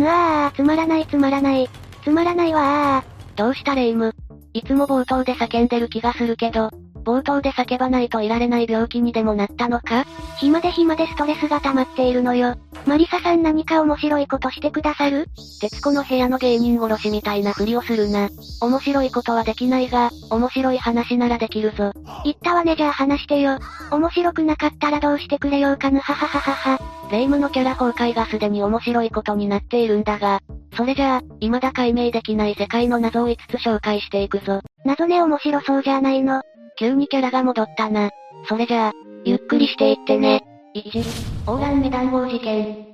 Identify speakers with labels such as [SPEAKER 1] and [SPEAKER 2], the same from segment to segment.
[SPEAKER 1] ぬあ、つまらないつまらない。つまらないわ
[SPEAKER 2] あ。どうしたレイム？いつも冒頭で叫んでる気がするけど、冒頭で叫ばないといられない病気にでもなったのか？
[SPEAKER 1] 暇で暇でストレスが溜まっているのよ。マリサさん何か面白いことしてくださる？
[SPEAKER 2] 徹子の部屋の芸人殺しみたいなふりをするな。面白いことはできないが、面白い話ならできるぞ。
[SPEAKER 1] 言ったわねじゃあ話してよ。面白くなかったらどうしてくれようかぬははははは。
[SPEAKER 2] 霊夢のキャラ崩壊がすでに面白いことになっているんだが、それじゃあ、未だ解明できない世界の謎を5つ紹介していくぞ。
[SPEAKER 1] 謎ね面白そうじゃないの。
[SPEAKER 2] 急にキャラが戻ったな。それじゃあ、ゆっくりしていってね。1、オーランメ談合事件。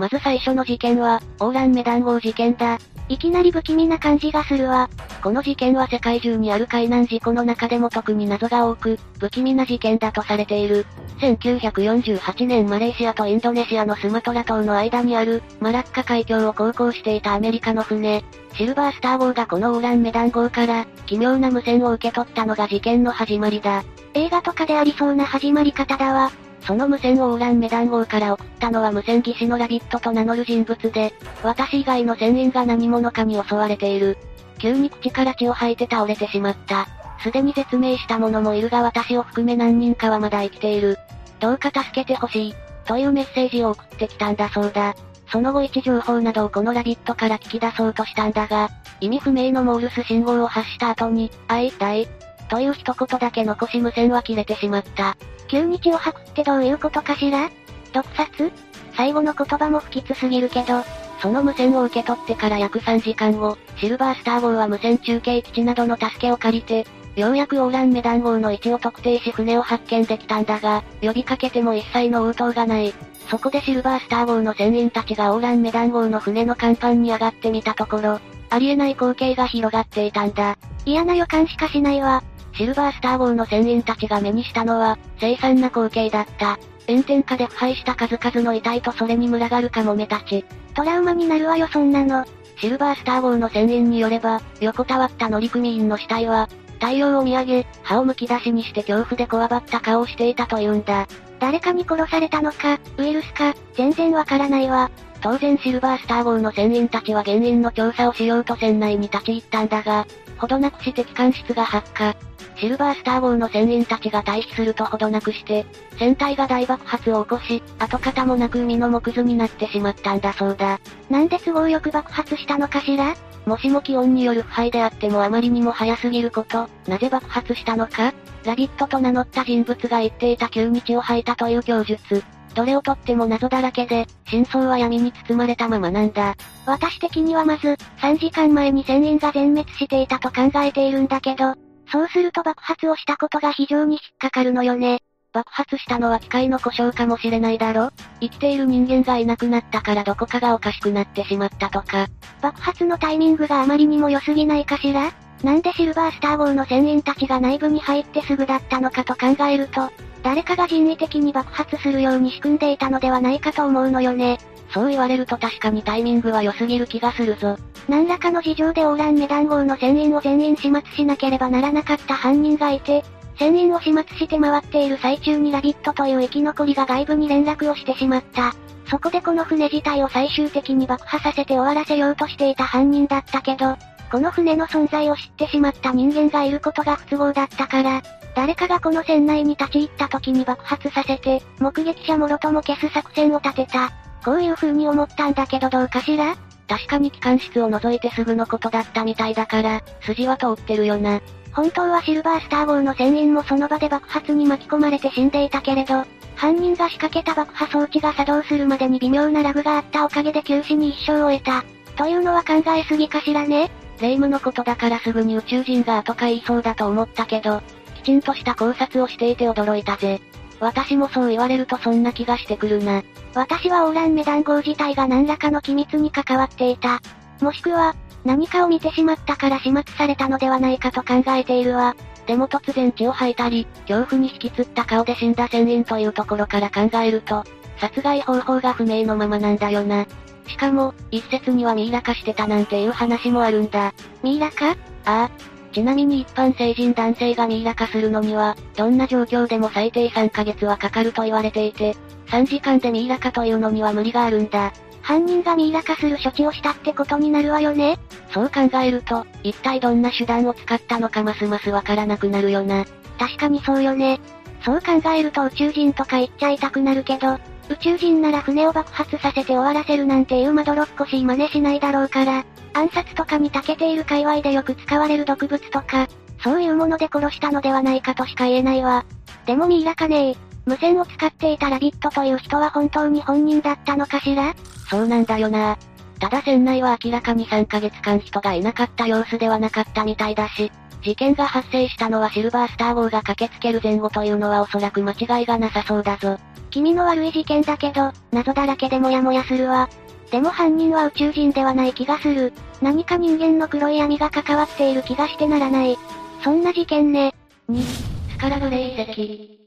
[SPEAKER 2] まず最初の事件は、オーランメ談合事件だ。
[SPEAKER 1] いきなり不気味な感じがするわ。
[SPEAKER 2] この事件は世界中にある海難事故の中でも特に謎が多く、不気味な事件だとされている。1948年マレーシアとインドネシアのスマトラ島の間にある、マラッカ海峡を航行していたアメリカの船、シルバースター号がこのオーランメダン号から、奇妙な無線を受け取ったのが事件の始まりだ。
[SPEAKER 1] 映画とかでありそうな始まり方だわ。
[SPEAKER 2] その無線をオーランメダン号から送ったのは無線技師のラビットと名乗る人物で、私以外の船員が何者かに襲われている。急に口から血を吐いて倒れてしまった。すでに説明した者もいるが私を含め何人かはまだ生きている。どうか助けてほしい。というメッセージを送ってきたんだそうだ。その後位置情報などをこのラビットから聞き出そうとしたんだが、意味不明のモールス信号を発した後に、あい、だい、という一言だけ残し無線は切れてしまった。
[SPEAKER 1] 急に血を吐くってどういうことかしら？毒殺？最後の言葉も不吉すぎるけど、
[SPEAKER 2] その無線を受け取ってから約3時間後、シルバースター号は無線中継基地などの助けを借りて、ようやくオーランメダン号の位置を特定し船を発見できたんだが、呼びかけても一切の応答がない。そこでシルバースター号の船員たちがオーランメダン号の船の甲板に上がってみたところ、ありえない光景が広がっていたんだ。
[SPEAKER 1] 嫌な予感しかしないわ。
[SPEAKER 2] シルバースター号の船員たちが目にしたのは、凄惨な光景だった。炎天下で腐敗した数々の遺体とそれに群がるカモメたち。
[SPEAKER 1] トラウマになるわよそんなの。
[SPEAKER 2] シルバースター号の船員によれば、横たわった乗組員の死体は、太陽を見上げ、歯をむき出しにして恐怖でこわばった顔をしていたというんだ。
[SPEAKER 1] 誰かに殺されたのか、ウイルスか、全然わからないわ。
[SPEAKER 2] 当然シルバースター号の船員たちは原因の調査をしようと船内に立ち入ったんだが、ほどなくして機関室が発火。シルバースター号の船員たちが退避するとほどなくして、船体が大爆発を起こし、跡形もなく海の木図になってしまったんだそうだ。
[SPEAKER 1] なんで都合よく爆発したのかしら？
[SPEAKER 2] もしも気温による腐敗であってもあまりにも早すぎること、なぜ爆発したのか？ラビットと名乗った人物が言っていた急日を吐いたという供述。どれをとっても謎だらけで、真相は闇に包まれたままなんだ。
[SPEAKER 1] 私的にはまず、3時間前に船員が全滅していたと考えているんだけど、そうすると爆発をしたことが非常に引っかかるのよね。
[SPEAKER 2] 爆発したのは機械の故障かもしれないだろ生きている人間がいなくなったからどこかがおかしくなってしまったとか。
[SPEAKER 1] 爆発のタイミングがあまりにも良すぎないかしら？なんでシルバースター号の船員たちが内部に入ってすぐだったのかと考えると、誰かが人為的に爆発するように仕組んでいたのではないかと思うのよね。
[SPEAKER 2] そう言われると確かにタイミングは良すぎる気がするぞ。
[SPEAKER 1] 何らかの事情でオーランメダン号の船員を全員始末しなければならなかった犯人がいて、船員を始末して回っている最中にラビットという生き残りが外部に連絡をしてしまった。そこでこの船自体を最終的に爆破させて終わらせようとしていた犯人だったけど、この船の存在を知ってしまった人間がいることが不都合だったから、誰かがこの船内に立ち入った時に爆発させて、目撃者もろとも消す作戦を立てた。こういう風に思ったんだけどどうかしら？
[SPEAKER 2] 確かに機関室を除いてすぐのことだったみたいだから、筋は通ってるよな。
[SPEAKER 1] 本当はシルバースター号の船員もその場で爆発に巻き込まれて死んでいたけれど、犯人が仕掛けた爆破装置が作動するまでに微妙なラグがあったおかげで休止に一生を得た。というのは考えすぎかしらね？
[SPEAKER 2] 霊夢のことだからすぐに宇宙人が後か言いそうだと思ったけど、きちんとした考察をしていて驚いたぜ。私もそう言われるとそんな気がしてくるな。
[SPEAKER 1] 私はオーランメダン号自体が何らかの機密に関わっていた。もしくは、何かを見てしまったから始末されたのではないかと考えているわ。
[SPEAKER 2] でも突然血を吐いたり、恐怖に引きつった顔で死んだ船員というところから考えると、殺害方法が不明のままなんだよな。しかも、一説にはミイラ化してたなんていう話もあるんだ。
[SPEAKER 1] ミイラ化？
[SPEAKER 2] ああ、ちなみに一般成人男性がミイラ化するのには、どんな状況でも最低3ヶ月はかかると言われていて、3時間でミイラ化というのには無理があるんだ。
[SPEAKER 1] 犯人がミイラ化する処置をしたってことになるわよね
[SPEAKER 2] そう考えると、一体どんな手段を使ったのかますますわからなくなるよな。
[SPEAKER 1] 確かにそうよね。そう考えると宇宙人とか言っちゃいたくなるけど、宇宙人なら船を爆発させて終わらせるなんていうまどろっこしい真似しないだろうから、暗殺とかに長けている界隈でよく使われる毒物とか、そういうもので殺したのではないかとしか言えないわ。でもミイラかねえ。無線を使っていたラビットという人は本当に本人だったのかしら？
[SPEAKER 2] そうなんだよな。ただ船内は明らかに3ヶ月間人がいなかった様子ではなかったみたいだし、事件が発生したのはシルバースター号が駆けつける前後というのはおそらく間違いがなさそうだぞ。
[SPEAKER 1] 気味の悪い事件だけど、謎だらけでモヤモヤするわ。でも犯人は宇宙人ではない気がする。何か人間の黒い闇が関わっている気がしてならない。そんな事件ね。
[SPEAKER 2] 2、スカラブレイ遺跡。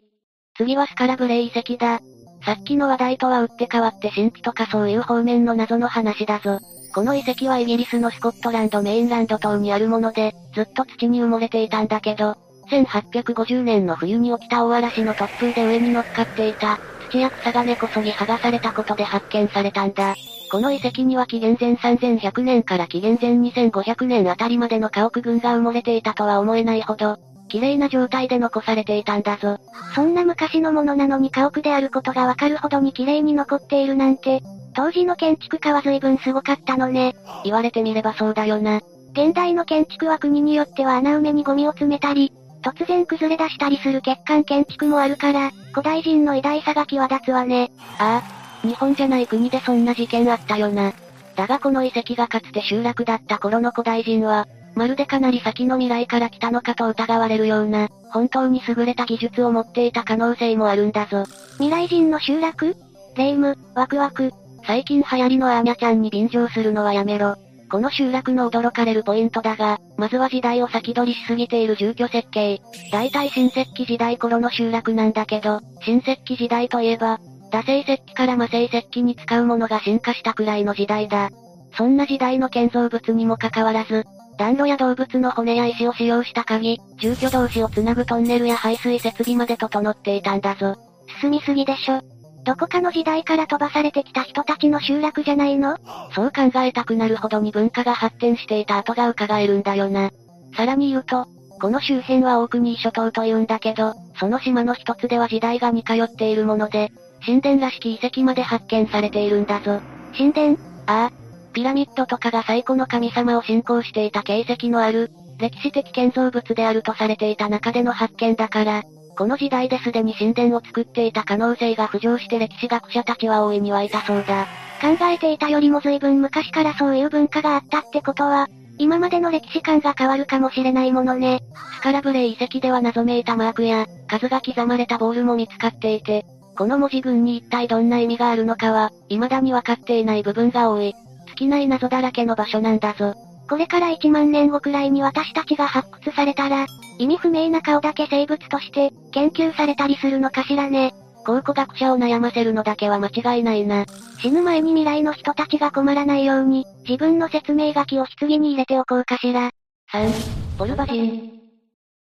[SPEAKER 2] 次はスカラブレイ遺跡だ。さっきの話題とは打って変わって神秘とかそういう方面の謎の話だぞ。この遺跡はイギリスのスコットランドメインランド島にあるもので、ずっと土に埋もれていたんだけど、1850年の冬に起きた大嵐の突風で上に乗っかっていた、土や草が根こそぎ剥がされたことで発見されたんだ。この遺跡には紀元前3100年から紀元前2500年あたりまでの家屋群が埋もれていたとは思えないほど、綺麗な状態で残されていたんだぞ。
[SPEAKER 1] そんな昔のものなのに家屋であることがわかるほどに綺麗に残っているなんて、当時の建築家は随分すごかったのね。
[SPEAKER 2] 言われてみればそうだよな。
[SPEAKER 1] 現代の建築は国によっては穴埋めにゴミを詰めたり、突然崩れ出したりする欠陥建築もあるから、古代人の偉大さが際立つわね。
[SPEAKER 2] ああ、日本じゃない国でそんな事件あったよな。だがこの遺跡がかつて集落だった頃の古代人は、まるでかなり先の未来から来たのかと疑われるような、本当に優れた技術を持っていた可能性もあるんだぞ。
[SPEAKER 1] 未来人の集落？霊夢、ワクワク？
[SPEAKER 2] 最近流行りのアーニャちゃんに便乗するのはやめろ。この集落の驚かれるポイントだが、まずは時代を先取りしすぎている住居設計。大体新石器時代頃の集落なんだけど、新石器時代といえば、打製石器から魔製石器に使うものが進化したくらいの時代だ。そんな時代の建造物にもかかわらず、暖炉や動物の骨や石を使用した鍵、住居同士をつなぐトンネルや排水設備まで整っていたんだぞ。
[SPEAKER 1] 進みすぎでしょ。どこかの時代から飛ばされてきた人たちの集落じゃないの？
[SPEAKER 2] そう考えたくなるほどに文化が発展していた跡が伺えるんだよな。さらに言うと、この周辺は大国諸島と言うんだけど、その島の一つでは時代が似通っているもので、神殿らしき遺跡まで発見されているんだぞ。
[SPEAKER 1] 神殿？
[SPEAKER 2] ああ、ピラミッドとかが最古の神様を信仰していた形跡のある、歴史的建造物であるとされていた中での発見だから、この時代ですでに神殿を作っていた可能性が浮上して歴史学者たちは大いに湧いたそうだ。
[SPEAKER 1] 考えていたよりも随分昔からそういう文化があったってことは、今までの歴史観が変わるかもしれないものね。
[SPEAKER 2] スカラブレイ遺跡では謎めいたマークや、数が刻まれたボールも見つかっていて、この文字群に一体どんな意味があるのかは、未だにわかっていない部分が多い。尽きない謎だらけの場所なんだぞ。
[SPEAKER 1] これから1万年後くらいに私たちが発掘されたら、意味不明な顔だけ生物として、研究されたりするのかしらね。
[SPEAKER 2] 考古学者を悩ませるのだけは間違いないな。
[SPEAKER 1] 死ぬ前に未来の人たちが困らないように、自分の説明書きを棺に入れておこうかしら。
[SPEAKER 2] 3、ポルバジン。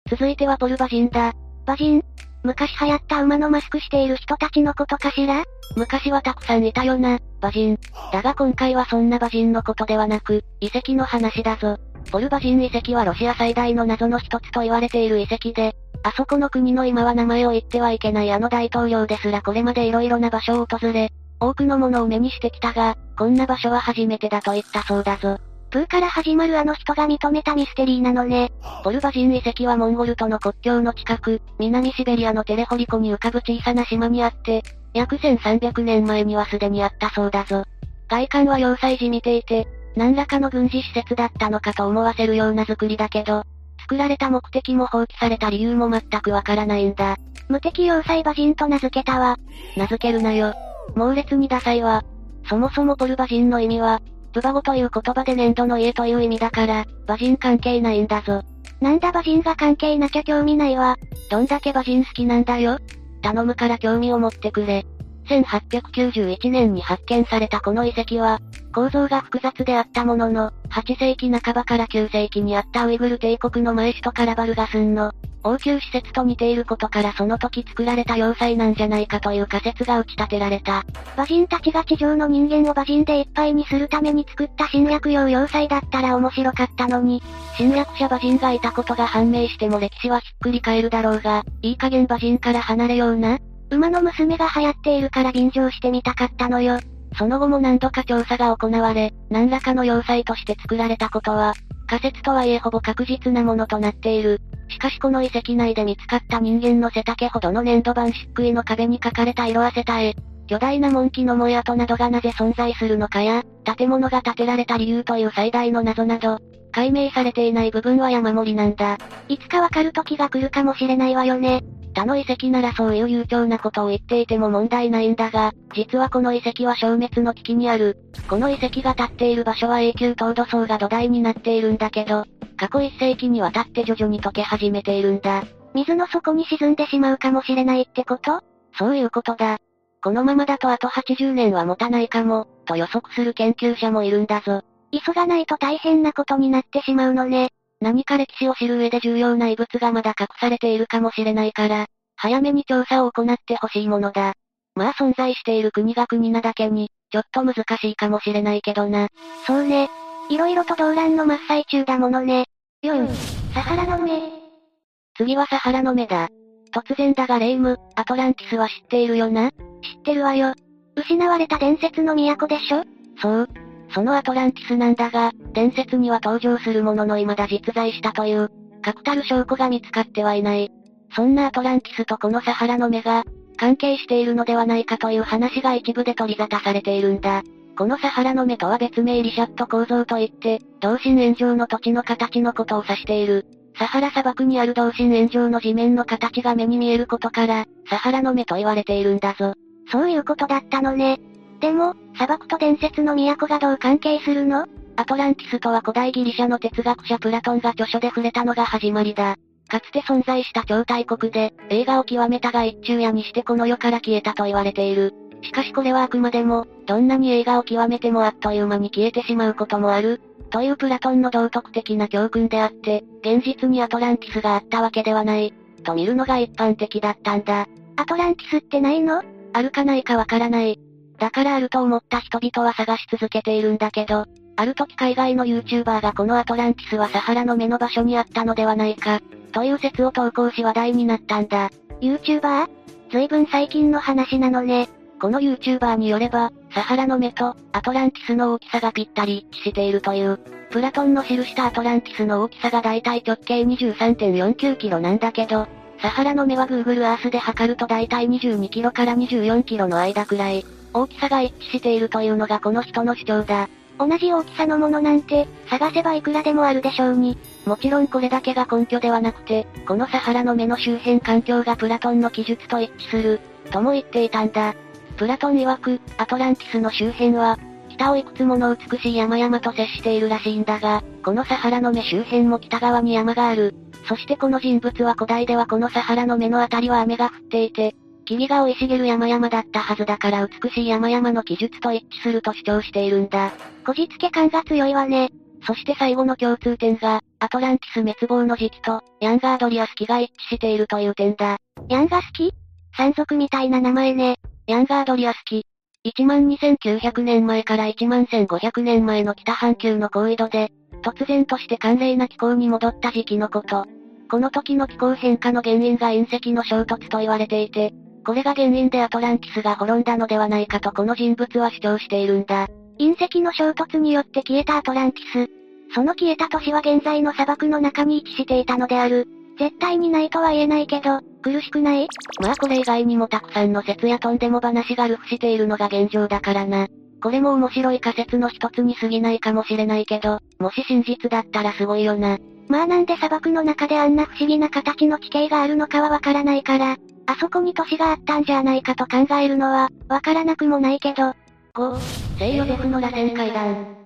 [SPEAKER 2] 続いてはポルバジンだ。
[SPEAKER 1] バジン昔流行った馬のマスクしている人たちのことかしら？
[SPEAKER 2] 昔はたくさんいたよな、馬人。だが今回はそんな馬人のことではなく、遺跡の話だぞ。ポルバジン遺跡はロシア最大の謎の一つと言われている遺跡で、あそこの国の今は名前を言ってはいけないあの大統領ですらこれまで色々な場所を訪れ、多くのものを目にしてきたが、こんな場所は初めてだと言ったそうだぞ。
[SPEAKER 1] プーから始まるあの人が認めたミステリーなのね。
[SPEAKER 2] ポルバジン遺跡はモンゴルとの国境の近く、南シベリアのテレホリコに浮かぶ小さな島にあって、約1300年前にはすでにあったそうだぞ。外観は要塞じみていて、何らかの軍事施設だったのかと思わせるような作りだけど、作られた目的も放棄された理由も全くわからないんだ。
[SPEAKER 1] 無敵要塞馬人と名付けたわ。
[SPEAKER 2] 名付けるなよ。猛烈にダサいわ。そもそもポルバ人の意味は、プバゴという言葉で粘土の家という意味だから、馬人関係ないんだぞ。
[SPEAKER 1] なんだ馬人が関係なきゃ興味ないわ。
[SPEAKER 2] どんだけ馬人好きなんだよ。頼むから興味を持ってくれ。1891年に発見されたこの遺跡は、構造が複雑であったものの、8世紀半ばから9世紀にあったウイグル帝国の前首都カラバルガスンの、応急施設と似ていることからその時作られた要塞なんじゃないかという仮説が打ち立てられた。
[SPEAKER 1] 馬人たちが地上の人間を馬人でいっぱいにするために作った侵略用要塞だったら面白かったのに、
[SPEAKER 2] 侵略者馬人がいたことが判明しても歴史はひっくり返るだろうが、いい加減馬人から離れような。
[SPEAKER 1] 馬の娘が流行っているから便乗してみたかったのよ。
[SPEAKER 2] その後も何度か調査が行われ、何らかの要塞として作られたことは、仮説とはいえほぼ確実なものとなっている。しかしこの遺跡内で見つかった人間の背丈ほどの粘土板漆喰の壁に書かれた色あせた絵、巨大な門気のもやとなどがなぜ存在するのかや、建物が建てられた理由という最大の謎など、解明されていない部分は山盛りなんだ。
[SPEAKER 1] いつかわかる時が来るかもしれないわよね。
[SPEAKER 2] 他の遺跡ならそういう悠長なことを言っていても問題ないんだが、実はこの遺跡は消滅の危機にある。この遺跡が立っている場所は永久凍土層が土台になっているんだけど、過去1世紀にわたって徐々に溶け始めているんだ。
[SPEAKER 1] 水の底に沈んでしまうかもしれないってこと？
[SPEAKER 2] そういうことだ。このままだとあと80年は持たないかも、と予測する研究者もいるんだぞ。
[SPEAKER 1] 急がないと大変なことになってしまうのね。
[SPEAKER 2] 何か歴史を知る上で重要な遺物がまだ隠されているかもしれないから、早めに調査を行ってほしいものだ。まあ存在している国が国なだけに、ちょっと難しいかもしれないけどな。
[SPEAKER 1] そうね。色々と動乱の真っ最中だものね。よん、サハラの目。
[SPEAKER 2] 次はサハラの目だ。突然だがレイム、アトランティスは知っているよな？知
[SPEAKER 1] ってるわよ。失われた伝説の都でしょ？
[SPEAKER 2] そう。そのアトランティスなんだが、伝説には登場するものの未だ実在したという、確たる証拠が見つかってはいない。そんなアトランティスとこのサハラの目が、関係しているのではないかという話が一部で取り沙汰されているんだ。このサハラの目とは別名リシャット構造といって、同心円状の土地の形のことを指している。サハラ砂漠にある同心円状の地面の形が目に見えることから、サハラの目と言われているんだぞ。
[SPEAKER 1] そういうことだったのね。でも、砂漠と伝説の都がどう関係するの？
[SPEAKER 2] アトランティスとは古代ギリシャの哲学者プラトンが著書で触れたのが始まりだ。かつて存在した超大国で、映画を極めたが一昼夜にしてこの世から消えたと言われている。しかしこれはあくまでも、どんなに映画を極めてもあっという間に消えてしまうこともある。というプラトンの道徳的な教訓であって、現実にアトランティスがあったわけではない。と見るのが一般的だったんだ。
[SPEAKER 1] アトランティスってないの？
[SPEAKER 2] あるかないかわからない。だからあると思った人々は探し続けているんだけど、ある時海外の YouTuber がこのアトランティスはサハラの目の場所にあったのではないか、という説を投稿し話題になったんだ。
[SPEAKER 1] YouTuber? 随分最近の話なのね。
[SPEAKER 2] この YouTuber によれば、サハラの目と、アトランティスの大きさがぴったり一致しているという。プラトンの記したアトランティスの大きさがだいたい直径23.49キロなんだけど、サハラの目は Google Earth で測るとだいたい22キロから24キロの間くらい。大きさが一致しているというのがこの人の主張だ。
[SPEAKER 1] 同じ大きさのものなんて、探せばいくらでもあるでしょうに。
[SPEAKER 2] もちろんこれだけが根拠ではなくて、このサハラの目の周辺環境がプラトンの記述と一致する、とも言っていたんだ。プラトン曰く、アトランティスの周辺は、北をいくつもの美しい山々と接しているらしいんだが、このサハラの目周辺も北側に山がある。そしてこの人物は古代ではこのサハラの目のあたりは雨が降っていて、霧が生い茂る山々だったはずだから美しい山々の記述と一致すると主張しているんだ。
[SPEAKER 1] こじつけ感が強いわね。
[SPEAKER 2] そして最後の共通点が、アトランティス滅亡の時期と、ヤンガードリアス期が一致しているという点だ。
[SPEAKER 1] ヤンガス期山賊みたいな名前ね。
[SPEAKER 2] ヤンガードリアス期。12900年前から11500年前の北半球の高緯度で、突然として寒冷な気候に戻った時期のこと。この時の気候変化の原因が隕石の衝突と言われていて、これが原因でアトランティスが滅んだのではないかとこの人物は主張しているんだ。
[SPEAKER 1] 隕石の衝突によって消えたアトランティス。その消えた都市は現在の砂漠の中に位置していたのである。絶対にないとは言えないけど、苦しくない？
[SPEAKER 2] まあこれ以外にもたくさんの説やとんでも話がルフしているのが現状だからな。これも面白い仮説の一つに過ぎないかもしれないけど、もし真実だったらすごいよな。
[SPEAKER 1] まあなんで砂漠の中であんな不思議な形の地形があるのかはわからないから、あそこに都市があったんじゃないかと考えるのは、わからなくもないけど。
[SPEAKER 2] 5、聖ヨゼフの螺旋階段。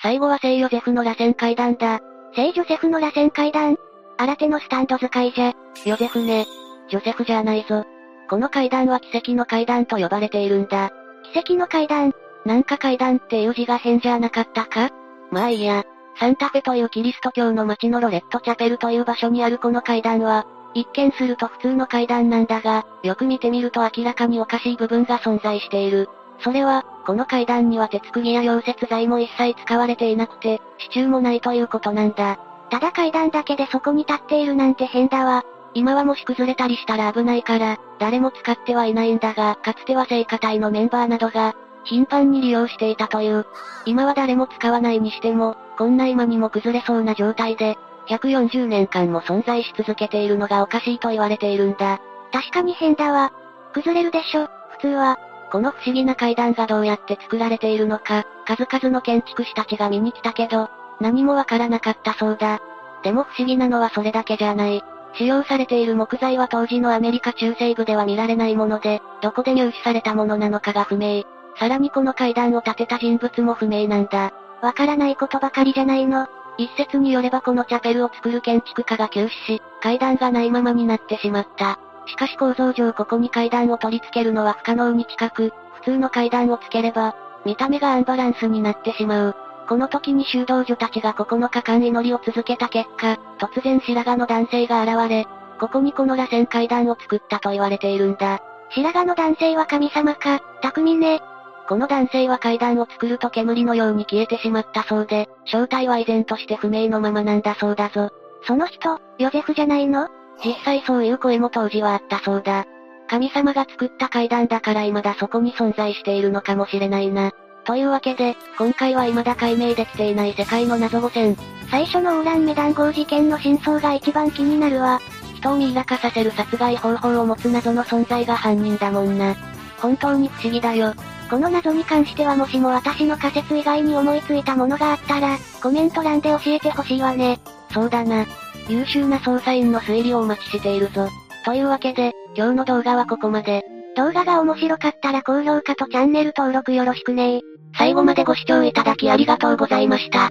[SPEAKER 2] 最後は聖ヨゼフの螺旋階段だ。
[SPEAKER 1] 聖ジョセフの螺旋階段？新手のスタンド使いじゃ。
[SPEAKER 2] ヨゼフね。ジョセフじゃないぞ。この階段は奇跡の階段と呼ばれているんだ。
[SPEAKER 1] 奇跡の階段？
[SPEAKER 2] なんか階段っていう字が変じゃなかったか？まあいいや。サンタフェというキリスト教の町のロレットチャペルという場所にあるこの階段は、一見すると普通の階段なんだが、よく見てみると明らかにおかしい部分が存在している。それは、この階段には鉄釘や溶接材も一切使われていなくて、支柱もないということなんだ。
[SPEAKER 1] ただ階段だけでそこに立っているなんて変だわ。
[SPEAKER 2] 今はもし崩れたりしたら危ないから、誰も使ってはいないんだが、かつては聖火隊のメンバーなどが、頻繁に利用していたという。今は誰も使わないにしても、こんな今にも崩れそうな状態で、140年間も存在し続けているのがおかしいと言われているんだ。
[SPEAKER 1] 確かに変だわ。崩れるでしょ、普通は。
[SPEAKER 2] この不思議な階段がどうやって作られているのか、数々の建築士たちが見に来たけど、何もわからなかったそうだ。でも不思議なのはそれだけじゃない。使用されている木材は当時のアメリカ中西部では見られないもので、どこで入手されたものなのかが不明。さらにこの階段を建てた人物も不明なんだ。
[SPEAKER 1] わからないことばかりじゃないの。
[SPEAKER 2] 一説によればこのチャペルを作る建築家が急死し、階段がないままになってしまった。しかし構造上ここに階段を取り付けるのは不可能に近く、普通の階段をつければ、見た目がアンバランスになってしまう。この時に修道女たちが9日間祈りを続けた結果、突然白髪の男性が現れ、ここにこの螺旋階段を作ったと言われているんだ。
[SPEAKER 1] 白髪の男性は神様か、匠ね。
[SPEAKER 2] この男性は階段を作ると煙のように消えてしまったそうで、正体は依然として不明のままなんだそうだぞ。
[SPEAKER 1] その人、ヨゼフじゃないの？
[SPEAKER 2] 実際そういう声も当時はあったそうだ。神様が作った階段だから未だそこに存在しているのかもしれないな。というわけで、今回は未だ解明できていない世界の謎5選。
[SPEAKER 1] 最初のオーランメ談合事件の真相が一番気になるわ。
[SPEAKER 2] 人をミイラ化させる殺害方法を持つ謎の存在が犯人だもんな。本当に不思議だよ。
[SPEAKER 1] この謎に関してはもしも私の仮説以外に思いついたものがあったら、コメント欄で教えてほしいわね。
[SPEAKER 2] そうだな。優秀な捜査員の推理をお待ちしているぞ。というわけで、今日の動画はここまで。
[SPEAKER 1] 動画が面白かったら高評価とチャンネル登録よろしくね
[SPEAKER 2] 最後までご視聴いただきありがとうございました。